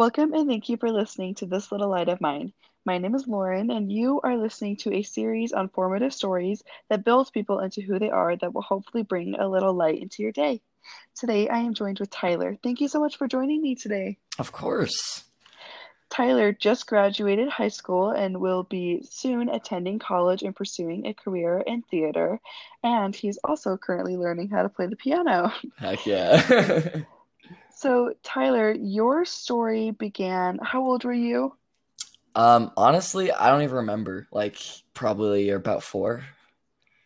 Welcome and thank you for listening to This Little Light of Mine. My name is Lauren, and you are listening to a series on formative stories that builds people into who they are that will hopefully bring a little light into your day. Today, I am joined with Tyler. Thank you so much for joining me today. Of course. Tyler just graduated high school and will be soon attending college and pursuing a career in theater. And he's also currently learning how to play the piano. Heck yeah. So, Tyler, your story began, how old were you? um, honestly, I don't even remember. Like, probably about four.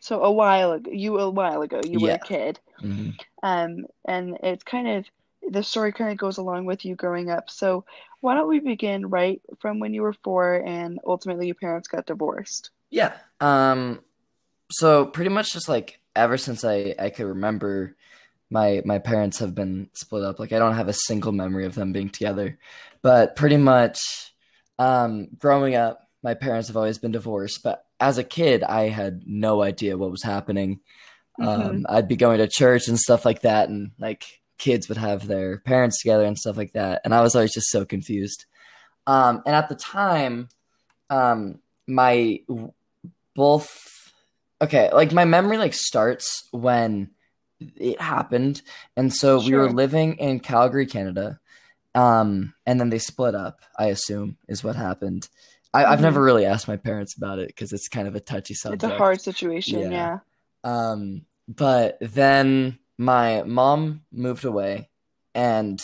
So, a while ago, you a while ago, you were a kid. hmm Um, and it's kind of the story kind of goes along with you growing up. So, why don't we begin right from when you were four and ultimately your parents got divorced? Yeah. Um, so pretty much just like ever since I I could remember, my my parents have been split up. Like I don't have a single memory of them being together. But pretty much, um, growing up, my parents have always been divorced. But as a kid, I had no idea what was happening. Mhm. Um, I'd be going to church and stuff like that, and like kids would have their parents together and stuff like that, and I was always just so confused. Um, and at the time, um, my both okay, like my memory like starts when it happened, and so we were living in Calgary, Canada, um, and then they split up. I assume is what happened. I, I've Mhm. never really asked my parents about it because it's kind of a touchy subject. It's a hard situation, Yeah. yeah. Um, but then my mom moved away, and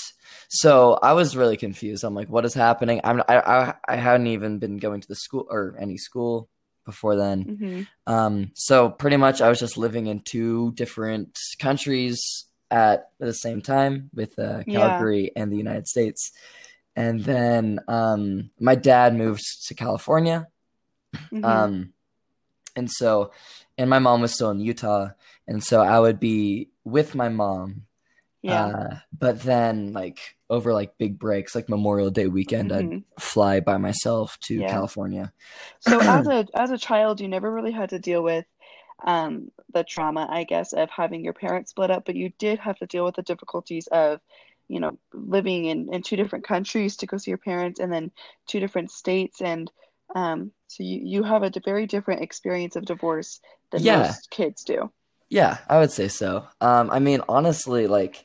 so I was really confused. I'm like, what is happening? I'm I I, I hadn't even been going to the school or any school before then. hmm Um, so pretty much I was just living in two different countries at the same time with uh, Yeah. Calgary and the United States. And then um, my dad moved to California. hmm Um, and so, and my mom was still in Utah, and so I would be with my mom. Yeah. Uh, but then, like over like big breaks, like Memorial Day weekend, I'd Mhm. fly by myself to Yeah. California. So as a as a child, you never really had to deal with um, the trauma, I guess, of having your parents split up, but you did have to deal with the difficulties of, you know, living in, in two different countries to go see your parents and then two different states. And um, so you, you have a very different experience of divorce than Yeah. most kids do. Yeah, I would say so. Um, I mean, honestly, like,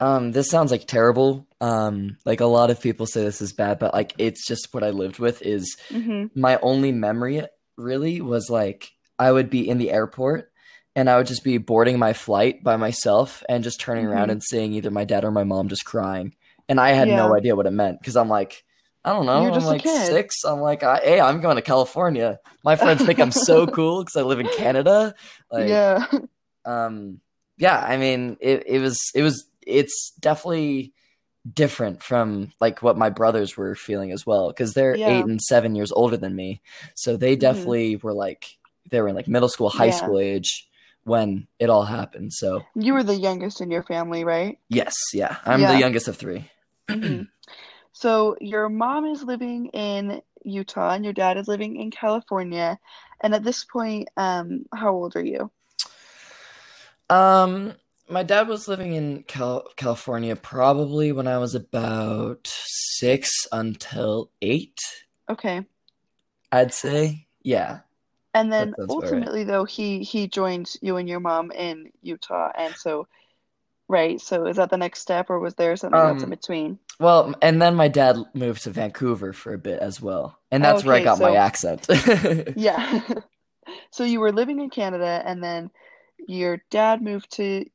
um, this sounds like terrible. Um, like a lot of people say this is bad, but like it's just what I lived with is hmm my only memory really was like I would be in the airport and I would just be boarding my flight by myself and just turning around Mhm. and seeing either my dad or my mom just crying. And I had no idea what it meant because I'm like, I don't know. I'm like six. I'm like, I, hey, I'm going to California. My friends think I'm so cool because I live in Canada. Like, Yeah. um, yeah, I mean, it, it was, it was, it's definitely different from like what my brothers were feeling as well because they're Yeah. eight and seven years older than me so they Mhm. definitely were like they were in like middle school high Yeah. school age when it all happened so You were the youngest in your family, right? yes yeah i'm Yeah. the youngest of three hmm So your mom is living in Utah and your dad is living in California. And at this point, um, how old are you? um my dad was living in Cal- california probably when i was about six until eight Okay. i'd say yeah And then about right ultimately though he he joined you and your mom in Utah and so right, so is that the next step or was there something else in um between? Well, and then my dad moved to Vancouver for a bit as well. And that's where I Okay, got my accent. yeah. So you were living in Canada and then your dad moved to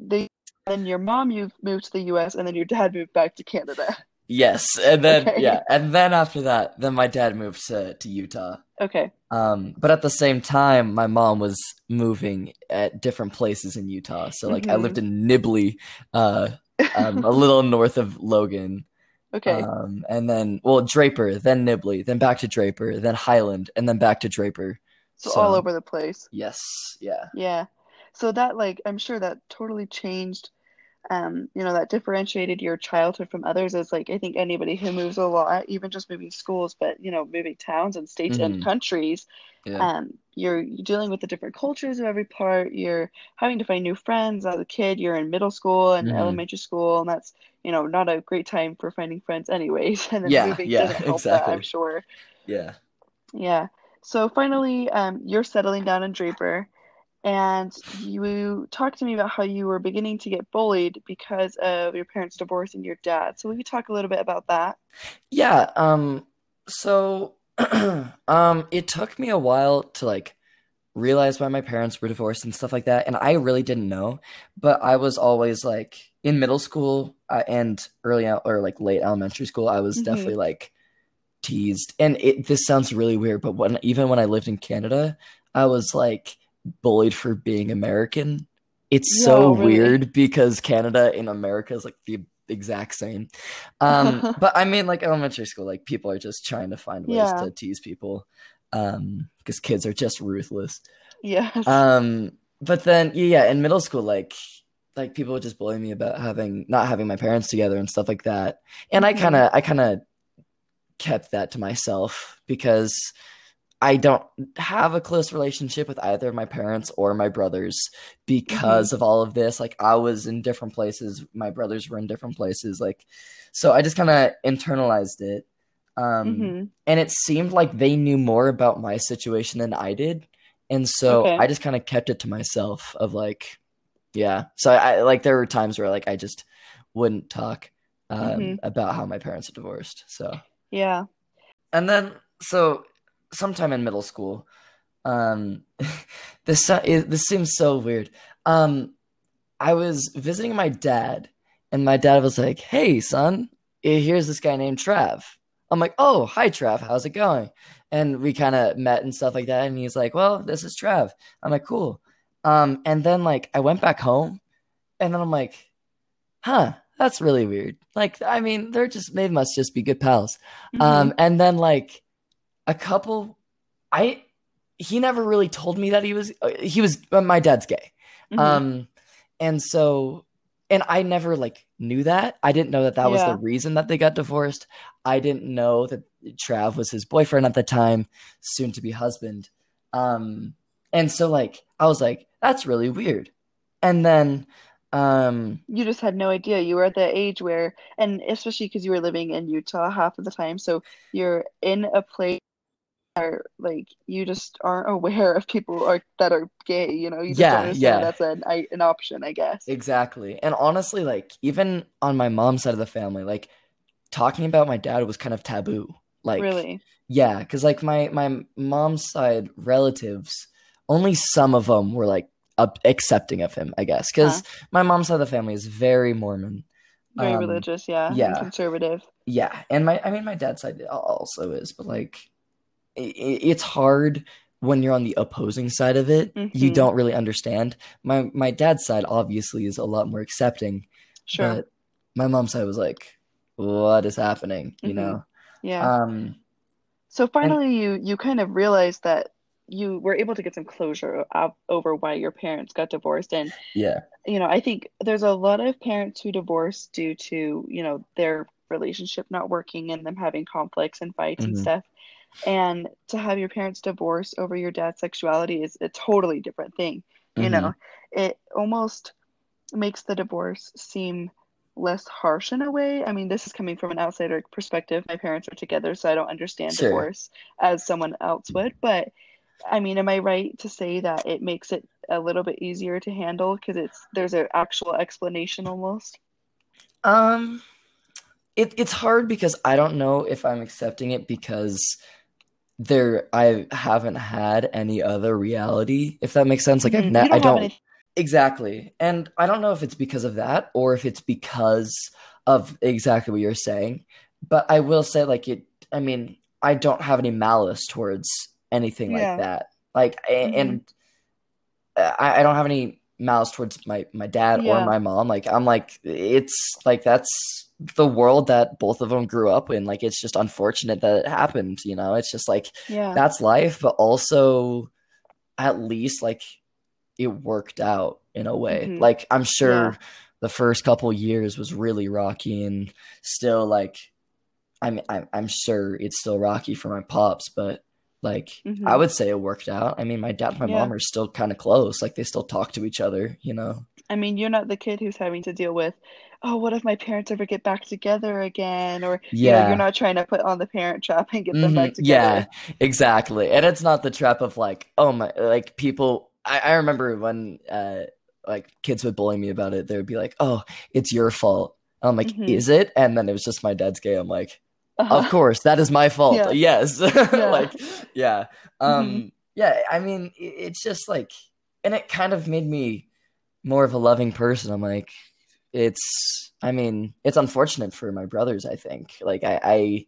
the then your mom you moved to the US and then your dad moved back to Canada. Yes, and then Okay. yeah, and then after that, then my dad moved to to Utah. Okay. Um, but at the same time, my mom was moving at different places in Utah. So like I lived hmm in Nibley, uh, um, a little north of Logan. Okay. Um, and then well, Draper, then Nibley, then back to Draper, then Highland, and then back to Draper. So all over the place. yes, yeah. Yeah. So that like I'm sure that totally changed um, you know, that differentiated your childhood from others is like I think anybody who moves a lot, even just moving schools, but you know, moving towns and states and Mhm. countries, Yeah. um, you're dealing with the different cultures of every part. You're having to find new friends as a kid. You're in middle school and Mhm. elementary school, and that's, you know, not a great time for finding friends anyways. And then Yeah, moving yeah, doesn't help that, I'm exactly. sure. Yeah. Yeah. So finally, um, you're settling down in Draper, and you talked to me about how you were beginning to get bullied because of your parents' divorce and your dad. So will you talk a little bit about that? Yeah, um, so um it took me a while to like realize why my parents were divorced and stuff like that, and I really didn't know, but I was always like in middle school uh, and early or like late elementary school, I was hmm definitely like teased. And it this sounds really weird, but when even when I lived in Canada, I was like bullied for being American. It's so really? weird because Canada and America is like the exact same. Um, but I mean like elementary school, like people are just trying to find ways Yeah. to tease people. Um, because kids are just ruthless. Yes. Um, but then yeah, in middle school, like like people would just bully me about having not having my parents together and stuff like that. And I hmm kind of I kind of kept that to myself because I don't have a close relationship with either of my parents or my brothers hmm because of all of this. Like I was in different places, my brothers were in different places. Like so I just kind of internalized it. Um hmm and it seemed like they knew more about my situation than I did. And so Okay. I just kind of kept it to myself of like yeah. So I like there were times where like I just wouldn't talk um about how my parents are divorced. So Yeah. and then so sometime in middle school. Um this it, this seems so weird. Um i was visiting my dad and my dad was like hey son eh, here's this guy named trav. I'm like oh hi trav. How's it going? And we kind of met and stuff like that and he's like well this is trav. I'm like cool. Um and then like i went back home and then i'm like huh that's really weird. Like i mean they're just they must just be good pals. Hmm um, and then like a couple, I he never really told me that he was uh, he was uh, my dad's gay. hmm Um, and so and I never like knew that. I didn't know that that was the reason that they got divorced. I didn't know that Trav was his boyfriend at the time, soon to be husband. Um, and so like I was like, that's really weird. And then um You just had no idea. You were at the age where, and especially because you were living in Utah half of the time, so you're in a place where like you just aren't aware of people are that are gay, you know, you just yeah, understand yeah. that's an I, an option, I guess. Exactly. And honestly, like even on my mom's side of the family, like talking about my dad was kind of taboo. Like, Really? yeah, because like my my mom's side relatives, only some of them were like up accepting of him, I guess. Huh. Because my mom's side of the family is very Mormon. Very Um, religious, yeah, and yeah, conservative. yeah, and my I mean my dad's side also is, but like it's hard when you're on the opposing side of it. You hmm don't really understand. My my dad's side obviously is a lot more accepting Sure. but my mom's side was like, "What is happening?" You hmm know. Yeah. Um, So and finally, you you kind of realized that you were able to get some closure o- over why your parents got divorced, and yeah, you know, I think there's a lot of parents who divorce due to, you know, their relationship not working and them having conflicts and fights and hmm stuff. And to have your parents divorce over your dad's sexuality is a totally different thing. You hmm know, it almost makes the divorce seem less harsh in a way. I mean, this is coming from an outsider perspective. My parents are together, so I don't understand Sure. divorce as someone else would. But I mean, am I right to say that it makes it a little bit easier to handle because it's there's an actual explanation almost? Um, it it's hard because I don't know if I'm accepting it because there I haven't had any other reality, if that makes sense. Like I've hmm ne don't have don't any. exactly, and I don't know if it's because of that or if it's because of exactly what you're saying. But I will say, like it. I mean, I don't have any malice towards anything like that. Like, a- hmm and I, I don't have any malice towards my my dad or my mom. Like I'm like it's like that's the world that both of them grew up in. Like it's just unfortunate that it happened, you know? It's just like Yeah. that's life, but also at least like it worked out in a way. hmm Like I'm Yeah. sure the first couple years was really rocky and still like I'm I'm I'm sure it's still rocky for my pops, but like Mhm. I would say it worked out. I mean, my dad and my Yeah. mom are still kind of close. Like they still talk to each other, you know. I mean, you're not the kid who's having to deal with, oh, what if my parents ever get back together again? Or, you know, Yeah. you're not trying to put on the parent trap and get them back together. Yeah, exactly. And it's not the trap of like, oh my, like people. I, I remember when uh like kids would bully me about it. They would be like, oh, it's your fault. I'm like, Mhm. is it? And then it was just my dad's gay. I'm like, Uh-huh. of course, that is my fault. Yeah. Yes. like, yeah. Um, Mhm. yeah. I mean, it's just like, and it kind of made me more of a loving person. I'm like, it's. I mean, it's unfortunate for my brothers. I think. Like, I. I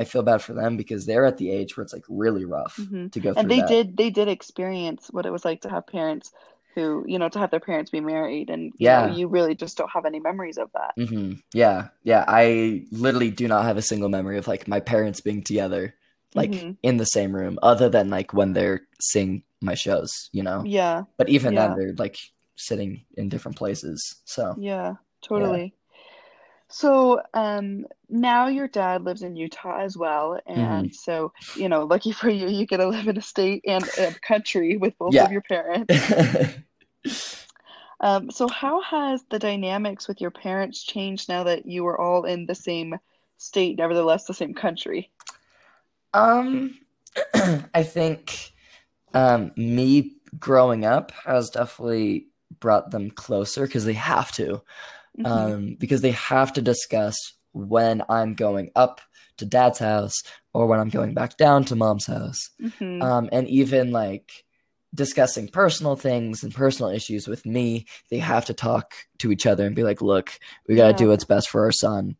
I feel bad for them because they're at the age where it's like really rough Mhm. to go through And they that. did they did experience what it was like to have parents who, you know, to have their parents be married and you Yeah. know, you really just don't have any memories of that. hmm Yeah, yeah. I literally do not have a single memory of like my parents being together, like Mhm. in the same room, other than like when they're seeing my shows, you know. Yeah, But even Yeah. then, they're like sitting in different places. So yeah, totally. So, um, now your dad lives in Utah as well, Mm-hmm. and so, you know, lucky for you, you get to live in a state and a country with both Yeah. of your parents. Um, so how has the dynamics with your parents changed now that you are all in the same state, nevertheless the same country? um, I think um me growing up has definitely brought them closer because they have to. Mhm. um, because they have to discuss when I'm going up to dad's house or when I'm going back down to mom's house. Mhm. Um, and even like discussing personal things and personal issues with me, they have to talk to each other and be like, look, we got to Yeah. do what's best for our son.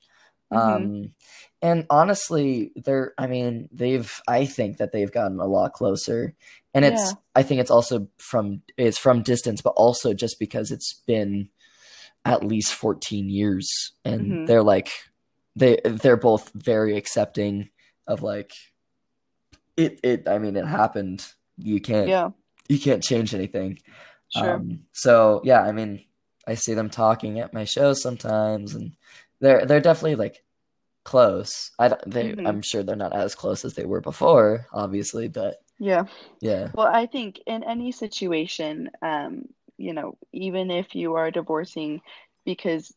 Mhm. Um, and honestly, they're, I mean, they've, I think that they've gotten a lot closer. And it's, Yeah. I think it's also from, it's from distance, but also just because it's been at least 14 years and Mhm. they're like, they, they're both very accepting of like, it, it, I mean, it happened. You can't, Yeah, you can't change anything. sure. Um, so yeah, I mean, I see them talking at my shows sometimes, and they're they're definitely like close. I don't, they, Mhm. I'm sure they're not as close as they were before, obviously, but Yeah. yeah, Well, I think in any situation, um, you know, even if you are divorcing because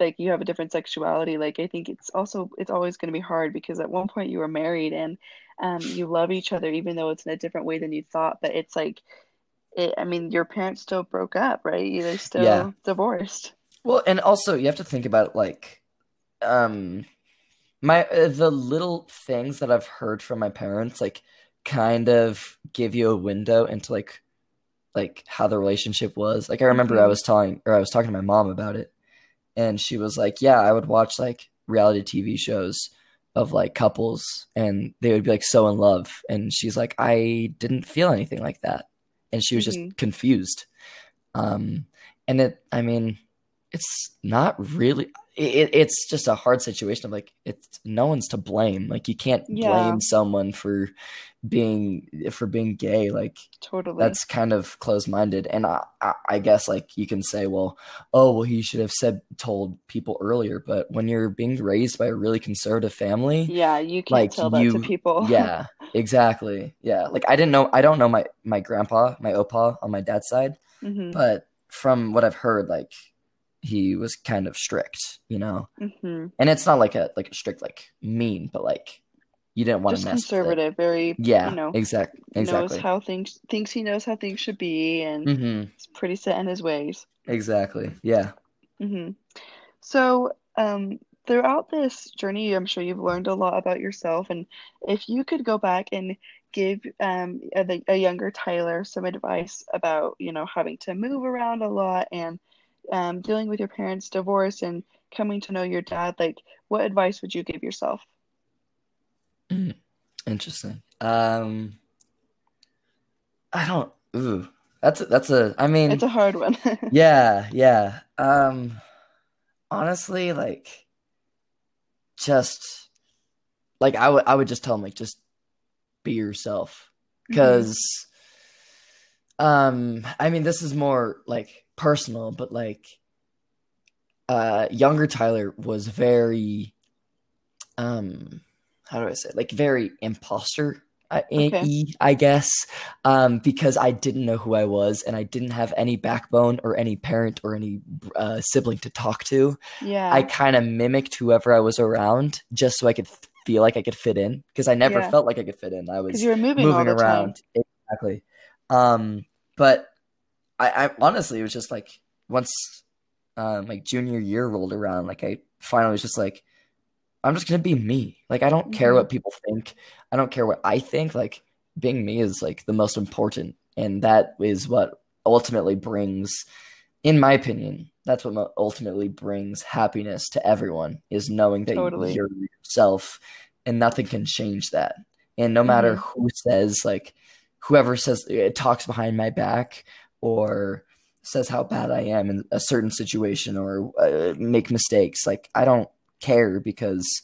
like you have a different sexuality, like I think it's also it's always going to be hard because at one point you were married and um, you love each other even though it's in a different way than you thought. But it's like it, I mean, your parents still broke up, right? They're still Yeah. divorced. Well, and also you have to think about like, um, my uh, the little things that I've heard from my parents, like, kind of give you a window into like, like how the relationship was. Like, I remember I Mhm. was telling, or I was talking to my mom about it, and she was like, "Yeah, I would watch like reality TV shows of like couples, and they would be like so in love," and she's like, "I didn't feel anything like that," and she was Mhm. just confused. Um, and it, I mean, it's not really. It, it's just a hard situation of like it's no one's to blame. Like you can't Yeah. blame someone for being for being gay. Like Totally. that's kind of closed-minded and I, I, I guess like you can say well oh well he should have said told people earlier but when you're being raised by a really conservative family Yeah, you can't like tell that to people. yeah exactly yeah like i didn't know i don't know my my grandpa my opa on my dad's side hmm but from what i've heard like he was kind of strict you know hmm and it's not like a like a strict like mean but like you didn't want Just to mess with it. conservative, very, yeah you know, exact knows how things thinks he knows how things should be and mm-hmm. is pretty set in his ways. exactly yeah Mm-hmm. So, um, throughout this journey, I'm sure you've learned a lot about yourself. And if you could go back and give um, a, a younger Tyler some advice about, you know, having to move around a lot and um, dealing with your parents' divorce and coming to know your dad, like, what advice would you give yourself? Interesting. Um, I don't. Ooh, that's a, that's a. I mean, It's a hard one. yeah, yeah. Um, honestly, like, just like I would, I would just tell him like, just be yourself, because, um, I mean, this is more like personal, but like, uh, younger Tyler was very, um, how do I say, it? like very imposter uh, Okay. I guess, um, because I didn't know who I was and I didn't have any backbone or any parent or any uh, sibling to talk to. Yeah, I kind of mimicked whoever I was around just so I could feel like I could fit in because I never Yeah. felt like I could fit in. I was you were moving all moving the time. around. Exactly. Um, but I, I honestly it was just like once um like junior year rolled around, like I finally was just like, I'm just gonna be me. Like I don't care hmm what people think. I don't care what I think. Like being me is like the most important, and that is what ultimately brings, in my opinion, that's what ultimately brings happiness to everyone is knowing that Totally. you're yourself, and nothing can change that. And no matter hmm who says like, whoever says it talks behind my back or says how bad I am in a certain situation or uh, make mistakes, like I don't care because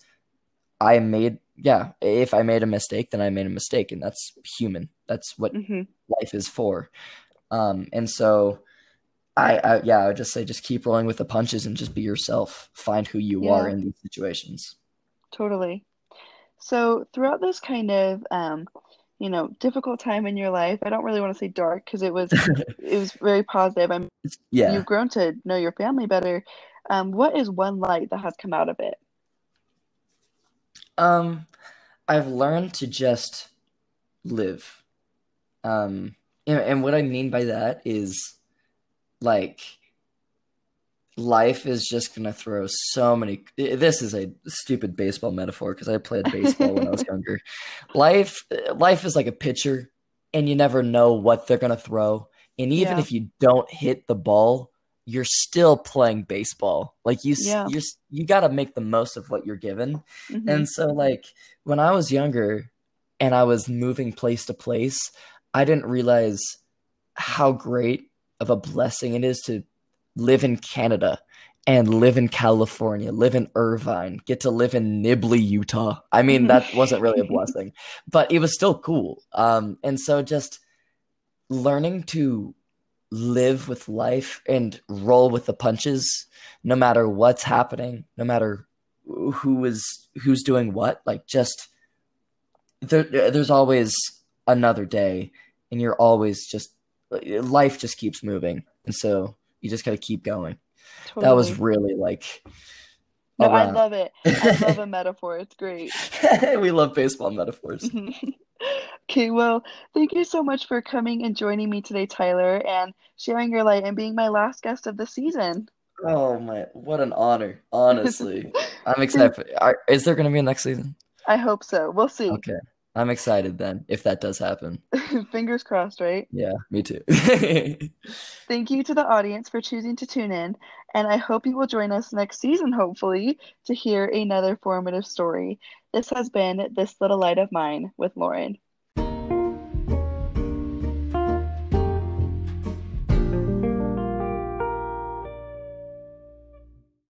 I made yeah, if I made a mistake, then I made a mistake, and that's human. That's what hmm life is for. Um, and so I, I yeah, I would just say just keep rolling with the punches and just be yourself. Find who you are in these situations. Totally. So throughout this kind of um, you know, difficult time in your life, I don't really want to say dark because it was it was very positive. I'm Yeah. you've grown to know your family better. Um, what is one light that has come out of it? Um, I've learned to just live. Um, and, and what I mean by that is like life is just gonna throw so many. This is a stupid baseball metaphor because I played baseball when I was younger. Life, life is like a pitcher, and you never know what they're gonna throw. And even Yeah. if you don't hit the ball, you're still playing baseball. Like you, Yeah. you're you got to make the most of what you're given. hmm And so, like when I was younger, and I was moving place to place, I didn't realize how great of a blessing it is to live in Canada and live in California, live in Irvine, get to live in Nibley, Utah. I mean, that wasn't really a blessing, but it was still cool. Um, and so just learning to live with life and roll with the punches, no matter what's happening, no matter who is who's doing what, like just there, there's always another day, and you're always just life just keeps moving, and so you just gotta keep going. That was really like No, I love it. I love a metaphor. It's great. we love baseball metaphors. Okay, well, thank you so much for coming and joining me today, Tyler, and sharing your light and being my last guest of the season. Oh my, what an honor! Honestly, I'm excited. Are, is there gonna be a next season? I hope so. We'll see. Okay, I'm excited then if that does happen. Fingers crossed, right? Yeah, me too. Thank you to the audience for choosing to tune in, and I hope you will join us next season, hopefully, to hear another formative story. This has been This Little Light of Mine with Lauren.